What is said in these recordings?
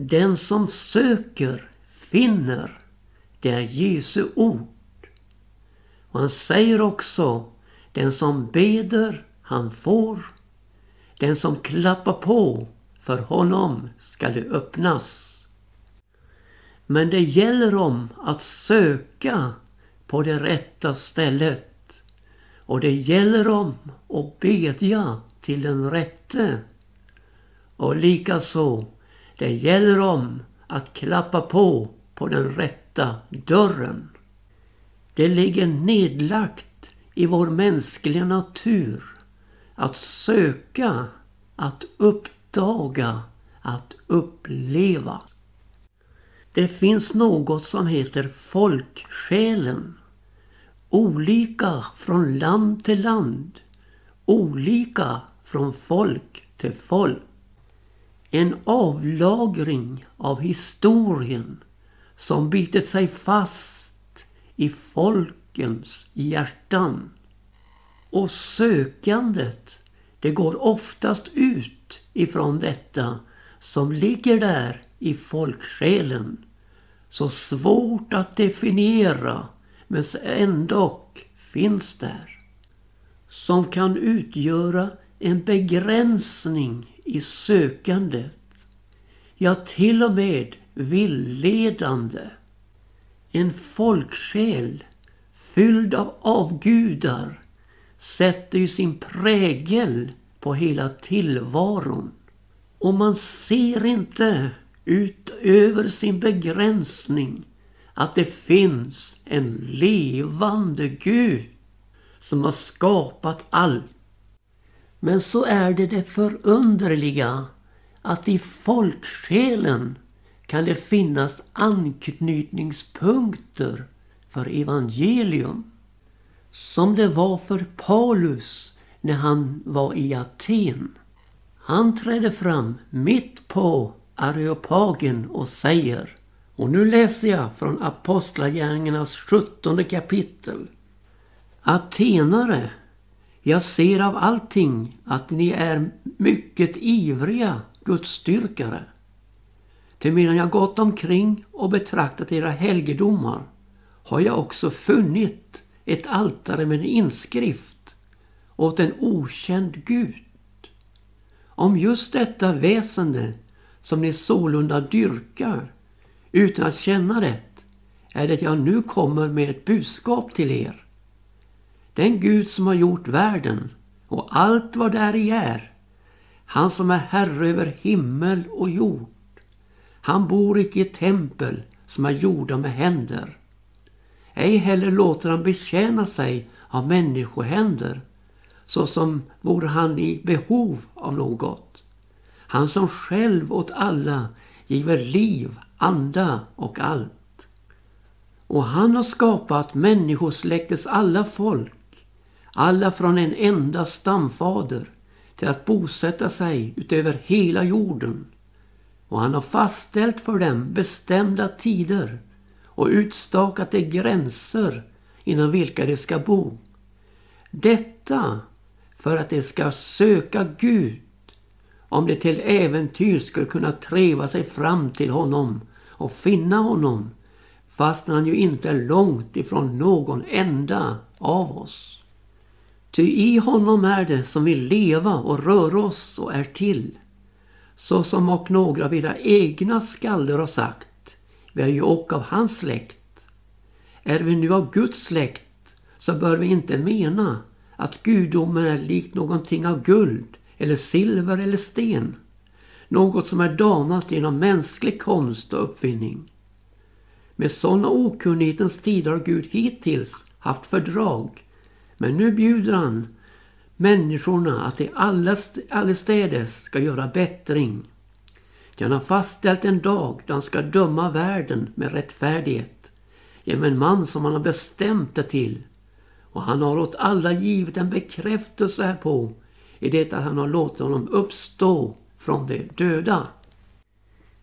Den som söker finner. Det är Jesu ord. Och han säger också, den som beder, han får. Den som klappar på, för honom ska det öppnas. Men det gäller om att söka på det rätta stället. Och det gäller om att bedja till den rätte. Och likaså, det gäller om att klappa på på den rätta dörren. Det ligger nedlagt i vår mänskliga natur att söka, att uppdaga, att uppleva. Det finns något som heter folksjälen. Olika från land till land. Olika från folk till folk. En avlagring av historien som bitit sig fast i folkens hjärtan. Och sökandet, det går oftast ut ifrån detta som ligger där i folksjälen. Så svårt att definiera men ändå finns där. Som kan utgöra en begränsning i sökandet. Ja, till och med villedande. En folksjäl fylld av avgudar sätter ju sin prägel på hela tillvaron. Och man ser inte utöver sin begränsning att det finns en levande Gud som har skapat allt. Men så är det det förunderliga att i folksjälen kan det finnas anknytningspunkter för evangelium. Som det var för Paulus när han var i Aten. Han trädde fram mitt på Areopagen och säger och nu läser jag från Apostlagärningarnas sjuttonde kapitel. Atenare, jag ser av allting att ni är mycket ivriga gudsdyrkare. Till medan jag gått omkring och betraktat era helgedomar har jag också funnit ett altare med en inskrift åt en okänd Gud. Om just detta väsende som ni sålunda dyrkar utan att känna det är det jag nu kommer med ett budskap till er. Den Gud som har gjort världen och allt vad däri är, han som är herre över himmel och jord. Han bor icke i tempel som är gjorda med händer. Ej heller låter han betjäna sig av människohänder så som vore han i behov av något. Han som själv åt alla giver liv, anda och allt. Och han har skapat människosläktets alla folk, alla från en enda stamfader, till att bosätta sig utöver hela jorden. Och han har fastställt för dem bestämda tider och utstakat de gränser inom vilka de ska bo. Detta för att de ska söka Gud om de till äventyr skulle kunna treva sig fram till honom och finna honom fast han ju inte är långt ifrån någon enda av oss. Ty i honom är det som vill leva och röra oss och är till. Så som och några av era egna skalder har sagt, vi är ju och av hans släkt. Är vi nu av Guds släkt så bör vi inte mena att gudomen är likt någonting av guld eller silver eller sten. Något som är danat genom mänsklig konst och uppfinning. Med sådana okunnighetens tider har Gud hittills haft fördrag. Men nu bjuder han människorna att de allestädes ska göra bättring. Han har fastställt en dag då han ska döma världen med rättfärdighet genom en man som han har bestämt det till. Och han har åt alla givit en bekräftelse härpå i det att han har låtit honom uppstå från de döda.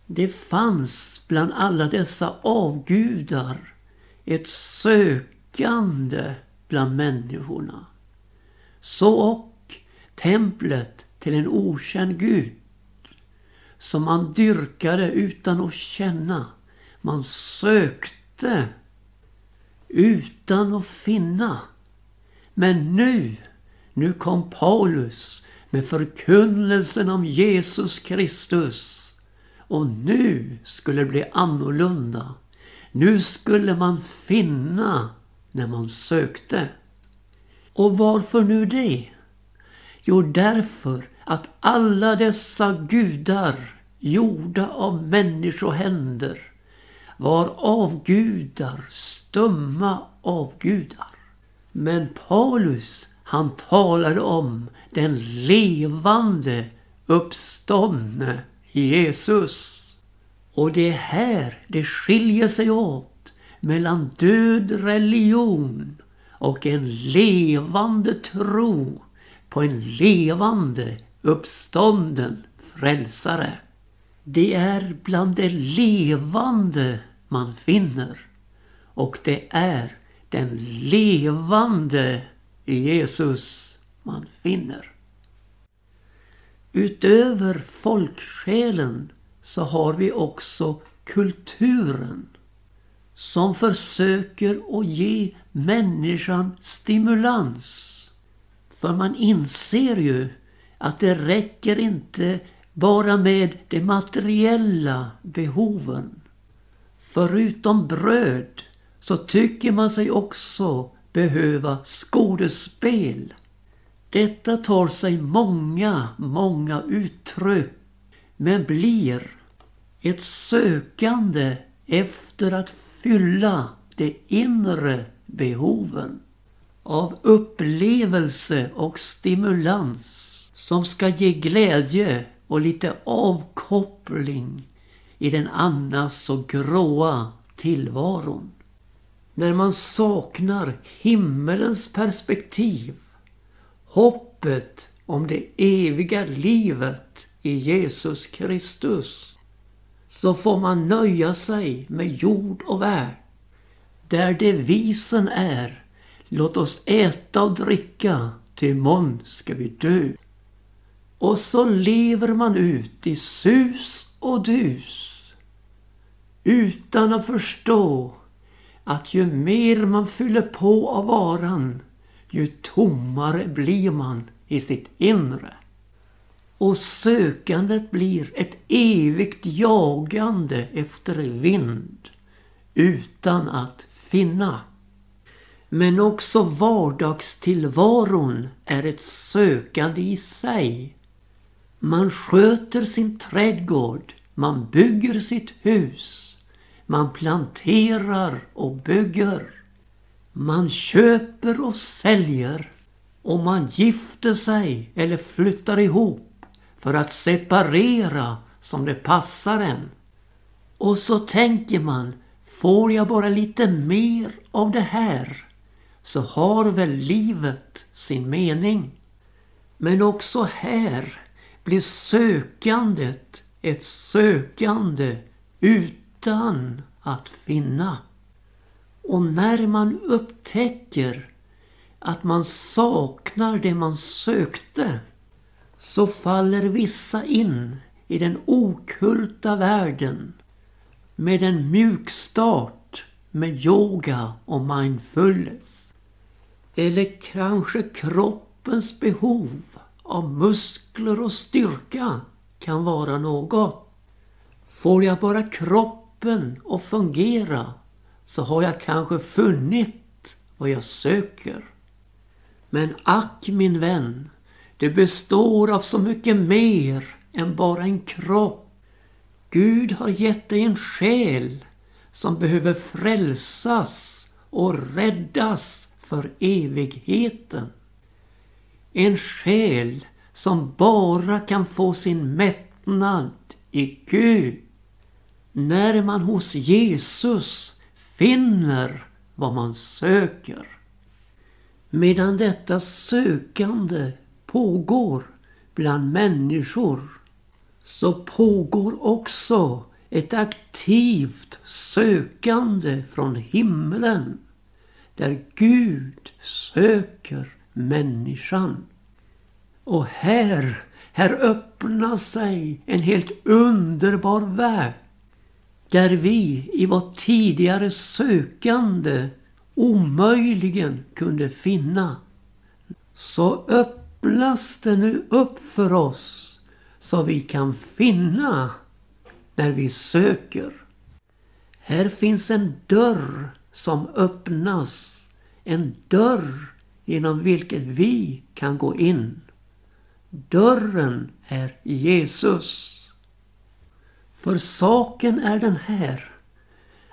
Det fanns bland alla dessa avgudar ett sökande bland människorna. Så och templet till en okänd gud. som man dyrkade utan att känna. Man sökte utan att finna. Men nu, nu kom Paulus med förkunnelsen om Jesus Kristus. Och nu skulle det bli annorlunda. Nu skulle man finna när man sökte. Och varför nu det? Jo, därför att alla dessa gudar gjorda av människohänder var avgudar, stumma avgudar. Men Paulus, han talade om den levande uppståndne Jesus. Och det är här det skiljer sig åt mellan död religion och en levande tro på en levande uppstånden frälsare. Det är bland det levande man finner och det är den levande Jesus man finner. Utöver folksjälen så har vi också kulturen som försöker att ge människan stimulans. För man inser ju att det räcker inte bara med de materiella behoven. Förutom bröd så tycker man sig också behöva skådespel. Detta tar sig många, många uttryck men blir ett sökande efter att fylla de inre behoven av upplevelse och stimulans som ska ge glädje och lite avkoppling i den annars så gråa tillvaron. När man saknar himmelens perspektiv, hoppet om det eviga livet i Jesus Kristus, så får man nöja sig med jord och värld, där devisen är Låt oss äta och dricka, till imorgon ska vi dö. Och så lever man ut i sus och dus. Utan att förstå att ju mer man fyller på av varan, ju tommare blir man i sitt inre. Och sökandet blir ett evigt jagande efter vind utan att finna. Men också vardagstillvaron är ett sökande i sig. Man sköter sin trädgård, man bygger sitt hus, man planterar och bygger. Man köper och säljer och man gifter sig eller flyttar ihop för att separera som det passar en. Och så tänker man, får jag bara lite mer av det här så har väl livet sin mening. Men också här blir sökandet ett sökande utan att finna. Och när man upptäcker att man saknar det man sökte så faller vissa in i den okulta världen med en mjukstart med yoga och mindfulness. Eller kanske kroppens behov av muskler och styrka kan vara något. Får jag bara kroppen att fungera så har jag kanske funnit vad jag söker. Men ack min vän, det består av så mycket mer än bara en kropp. Gud har gett dig en själ som behöver frälsas och räddas för evigheten. En själ som bara kan få sin mättnad i Gud. När man hos Jesus finner vad man söker. Medan detta sökande pågår bland människor så pågår också ett aktivt sökande från himlen där Gud söker människan. Och här, Här öppnar sig en helt underbar värld där vi i vårt tidigare sökande omöjligen kunde finna. Så öppnas det nu upp för oss så vi kan finna när vi söker. Här finns en dörr som öppnas. En dörr genom vilken vi kan gå in. Dörren är Jesus. För saken är den här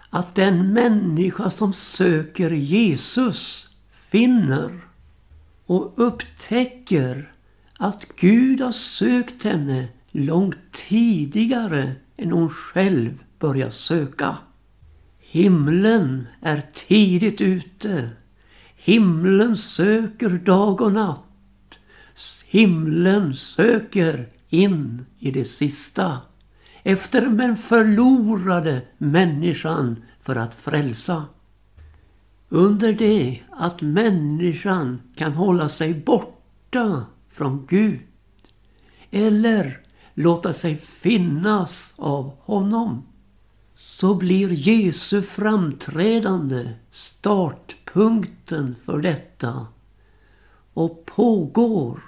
att den människa som söker Jesus finner och upptäcker att Gud har sökt henne långt tidigare än hon själv börjar söka. Himlen är tidigt ute. Himlen söker dag och natt. Himlen söker in i det sista efter den förlorade människan för att frälsa. Under det att människan kan hålla sig borta från Gud eller låta sig finnas av honom så blir Jesu framträdande startpunkten för detta och pågår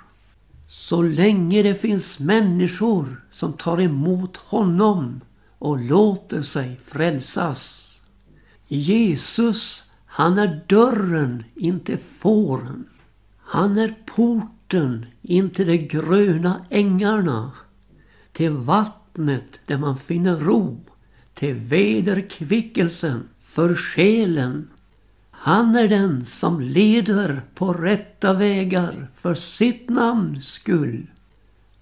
så länge det finns människor som tar emot honom och låter sig frälsas. Jesus, han är dörren in till fåren. Han är porten in till de gröna ängarna. Till vattnet där man finner ro. Till vederkvickelsen för själen han är den som leder på rätta vägar för sitt namns skull.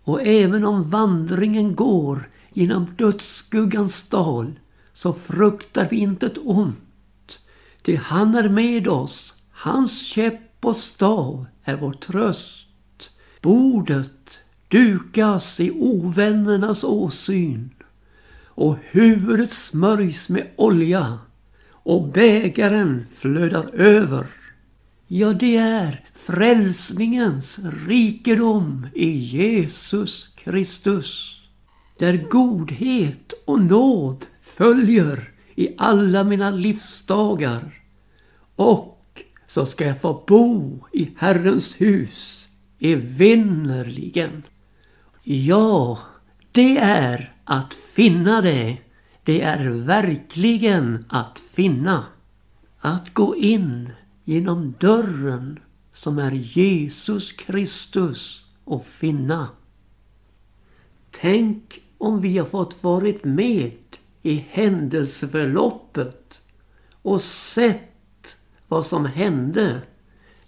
Och även om vandringen går genom dödsskuggans dal så fruktar vi inte ett ont. Ty han är med oss, hans käpp och stav är vår tröst. Bordet dukas i ovännernas åsyn och huvudet smörjs med olja och bägaren flödar över. Ja, det är frälsningens rikedom i Jesus Kristus. Där godhet och nåd följer i alla mina livsdagar. Och så ska jag få bo i Herrens hus evinnerligen. Ja, det är att finna det det är verkligen att finna. Att gå in genom dörren som är Jesus Kristus och finna. Tänk om vi har fått varit med i händelseförloppet och sett vad som hände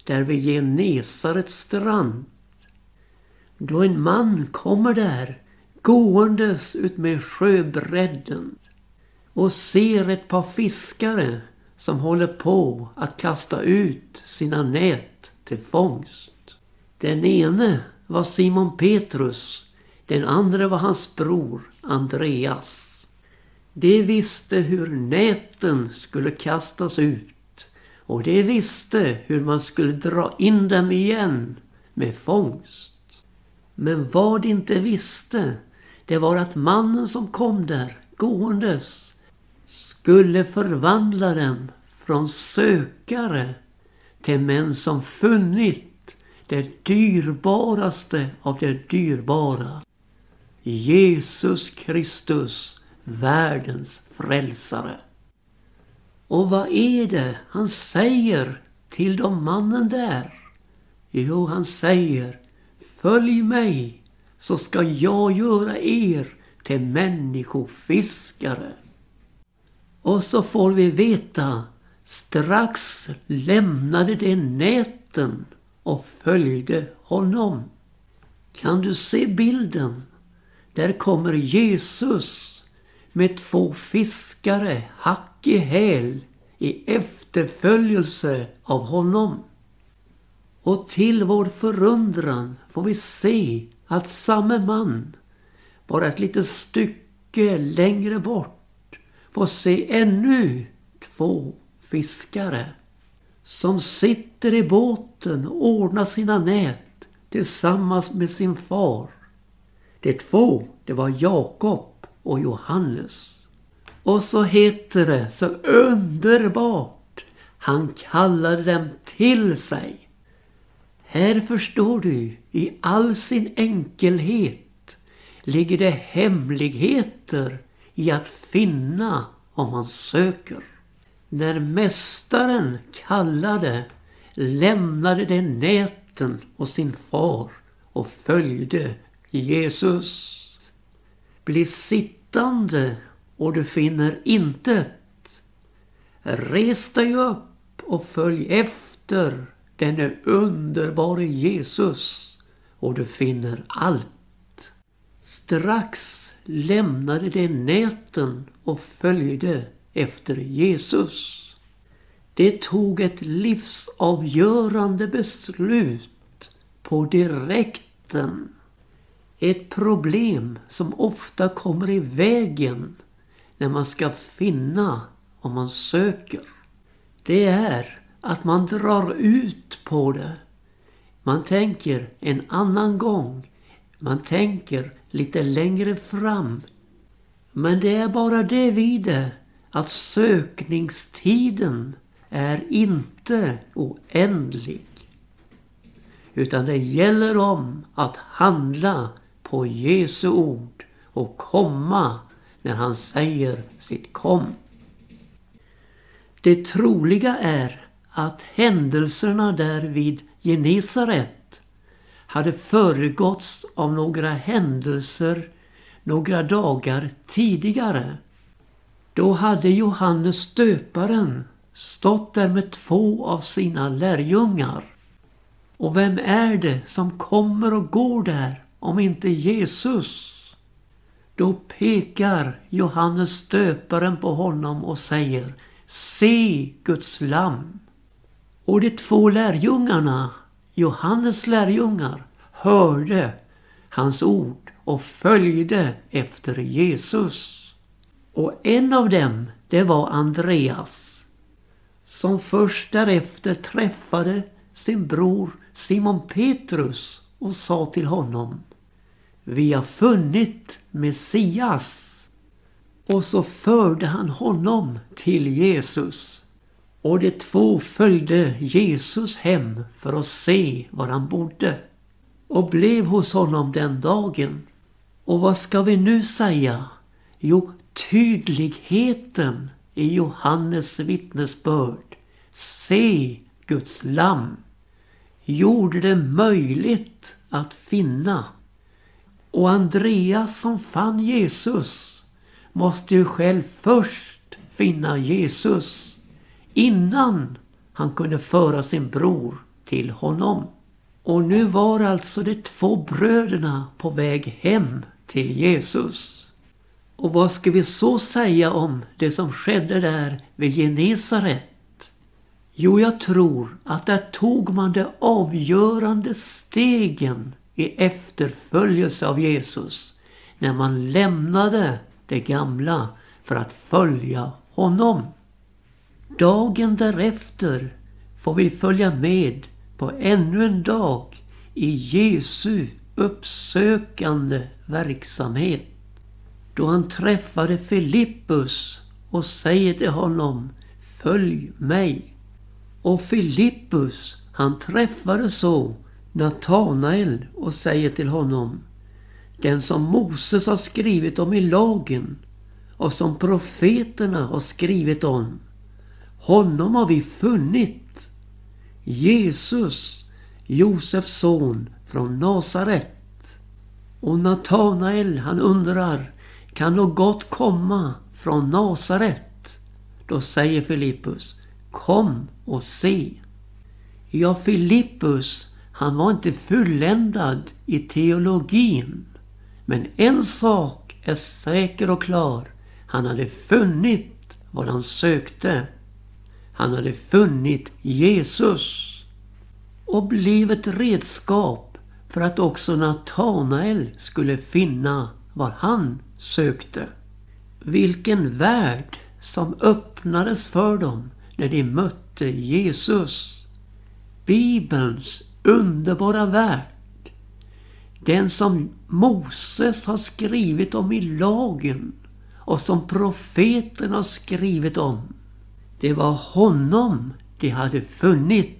där vid Genesarets strand. Då en man kommer där gåendes utmed sjöbredden och ser ett par fiskare som håller på att kasta ut sina nät till fångst. Den ene var Simon Petrus, den andra var hans bror Andreas. De visste hur näten skulle kastas ut och de visste hur man skulle dra in dem igen med fångst. Men vad de inte visste, det var att mannen som kom där gåendes skulle förvandla dem från sökare till män som funnit det dyrbaraste av det dyrbara. Jesus Kristus, världens frälsare. Och vad är det han säger till de mannen där? Jo, han säger Följ mig så ska jag göra er till människofiskare. Och så får vi veta strax lämnade de näten och följde honom. Kan du se bilden? Där kommer Jesus med två fiskare hack i häl i efterföljelse av honom. Och till vår förundran får vi se att samme man, bara ett litet stycke längre bort, får se ännu två fiskare som sitter i båten och ordnar sina nät tillsammans med sin far. De två, det var Jakob och Johannes. Och så heter det så underbart. Han kallade dem till sig. Här förstår du, i all sin enkelhet ligger det hemligheter i att finna om man söker. När Mästaren kallade lämnade de näten och sin far och följde Jesus. Bli sittande och du finner intet. Res dig upp och följ efter denne underbare Jesus och du finner allt. Strax lämnade de näten och följde efter Jesus. Det tog ett livsavgörande beslut på direkten. Ett problem som ofta kommer i vägen när man ska finna vad man söker. Det är att man drar ut på det. Man tänker en annan gång. Man tänker lite längre fram. Men det är bara det vid det att sökningstiden är inte oändlig. Utan det gäller om att handla på Jesu ord och komma när han säger sitt kom. Det troliga är att händelserna där vid Genesaret hade föregåtts av några händelser några dagar tidigare. Då hade Johannes döparen stått där med två av sina lärjungar. Och vem är det som kommer och går där om inte Jesus? Då pekar Johannes döparen på honom och säger Se Guds lamm. Och de två lärjungarna, Johannes lärjungar, hörde hans ord och följde efter Jesus. Och en av dem, det var Andreas. Som först därefter träffade sin bror Simon Petrus och sa till honom vi har funnit Messias. Och så förde han honom till Jesus. Och de två följde Jesus hem för att se var han bodde och blev hos honom den dagen. Och vad ska vi nu säga? Jo, tydligheten i Johannes vittnesbörd. Se Guds lamm gjorde det möjligt att finna. Och Andreas som fann Jesus måste ju själv först finna Jesus innan han kunde föra sin bror till honom. Och nu var alltså de två bröderna på väg hem till Jesus. Och vad ska vi så säga om det som skedde där vid Genesaret? Jo, jag tror att där tog man de avgörande stegen i efterföljelse av Jesus när man lämnade det gamla för att följa honom. Dagen därefter får vi följa med på ännu en dag i Jesu uppsökande verksamhet. Då han träffade Filippus och säger till honom Följ mig. Och Filippus han träffade så Natanael och säger till honom Den som Moses har skrivit om i lagen och som profeterna har skrivit om. Honom har vi funnit Jesus, Josefs son från Nasaret. Och Natanael han undrar, kan något gott komma från Nasaret? Då säger Filippus, kom och se. Ja, Filippus, han var inte fulländad i teologin. Men en sak är säker och klar. Han hade funnit vad han sökte. Han hade funnit Jesus och blev ett redskap för att också Natanael skulle finna vad han sökte. Vilken värld som öppnades för dem när de mötte Jesus. Bibelns underbara värld. Den som Moses har skrivit om i lagen och som profeten har skrivit om. Det var honom de hade funnit.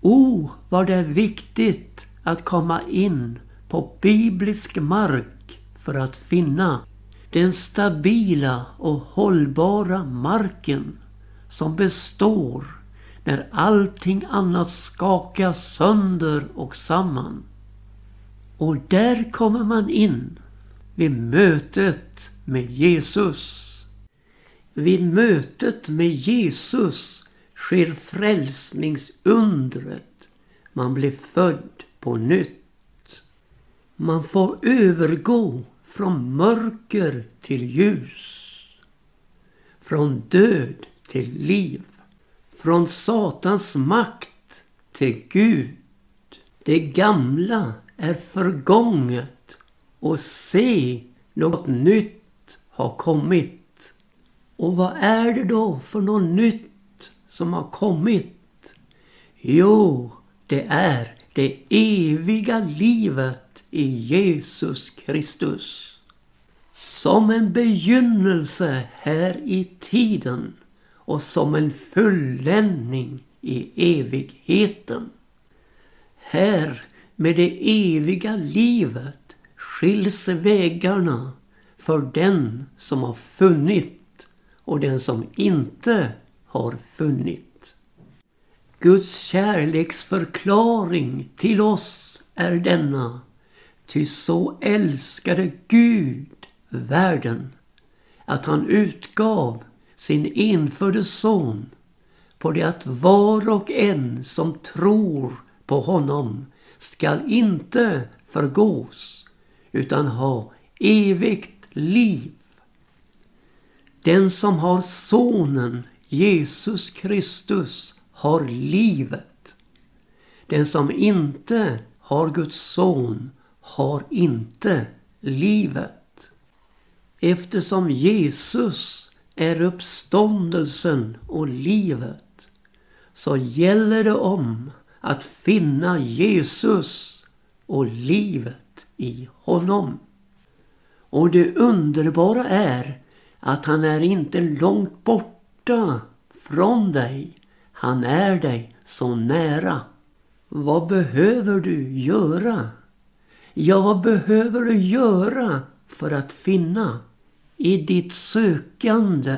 O, vad det är viktigt att komma in på biblisk mark för att finna den stabila och hållbara marken som består när allting annat skakas sönder och samman. Och där kommer man in vid mötet med Jesus. Vid mötet med Jesus sker frälsningsundret. Man blir född på nytt. Man får övergå från mörker till ljus. Från död till liv. Från Satans makt till Gud. Det gamla är förgånget och se, något nytt har kommit. Och vad är det då för något nytt som har kommit? Jo, det är det eviga livet i Jesus Kristus. Som en begynnelse här i tiden och som en fulländning i evigheten. Här med det eviga livet skiljs vägarna för den som har funnit och den som inte har funnit. Guds kärleksförklaring till oss är denna. Ty så älskade Gud världen att han utgav sin enfödde son på det att var och en som tror på honom skall inte förgås utan ha evigt liv. Den som har sonen Jesus Kristus har livet. Den som inte har Guds son har inte livet. Eftersom Jesus är uppståndelsen och livet så gäller det om att finna Jesus och livet i honom. Och det underbara är att han är inte långt borta från dig. Han är dig så nära. Vad behöver du göra? Ja, vad behöver du göra för att finna i ditt sökande?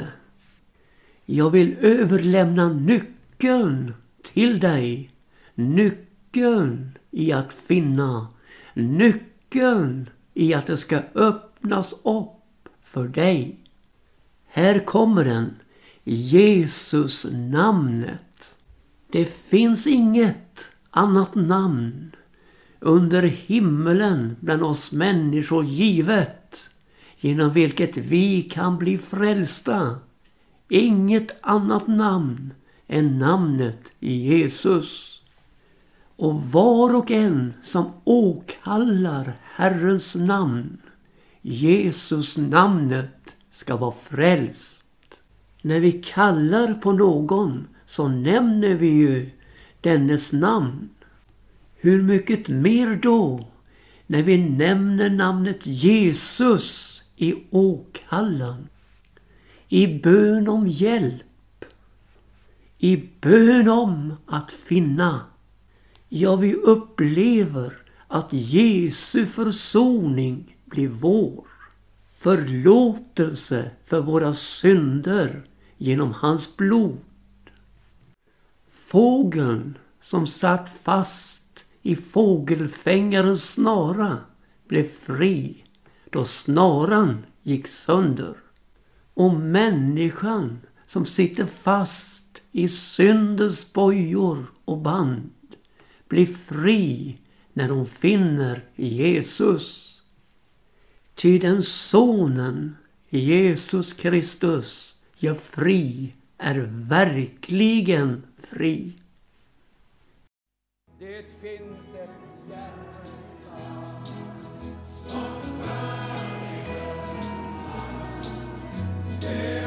Jag vill överlämna nyckeln till dig Nyckeln i att finna. Nyckeln i att det ska öppnas upp för dig. Här kommer den. Jesus namnet. Det finns inget annat namn under himmelen bland oss människor givet genom vilket vi kan bli frälsta. Inget annat namn än namnet Jesus. Och var och en som åkallar Herrens namn, Jesus namnet, ska vara frälst. När vi kallar på någon så nämner vi ju dennes namn. Hur mycket mer då när vi nämner namnet Jesus i åkallan, i bön om hjälp, i bön om att finna Ja, vi upplever att Jesu försoning blir vår. Förlåtelse för våra synder genom hans blod. Fågeln som satt fast i fågelfängarens snara blev fri då snaran gick sönder. Och människan som sitter fast i syndens bojor och band blir fri när hon finner Jesus. Ty den sonen, Jesus Kristus, ja fri är verkligen fri. Det finns det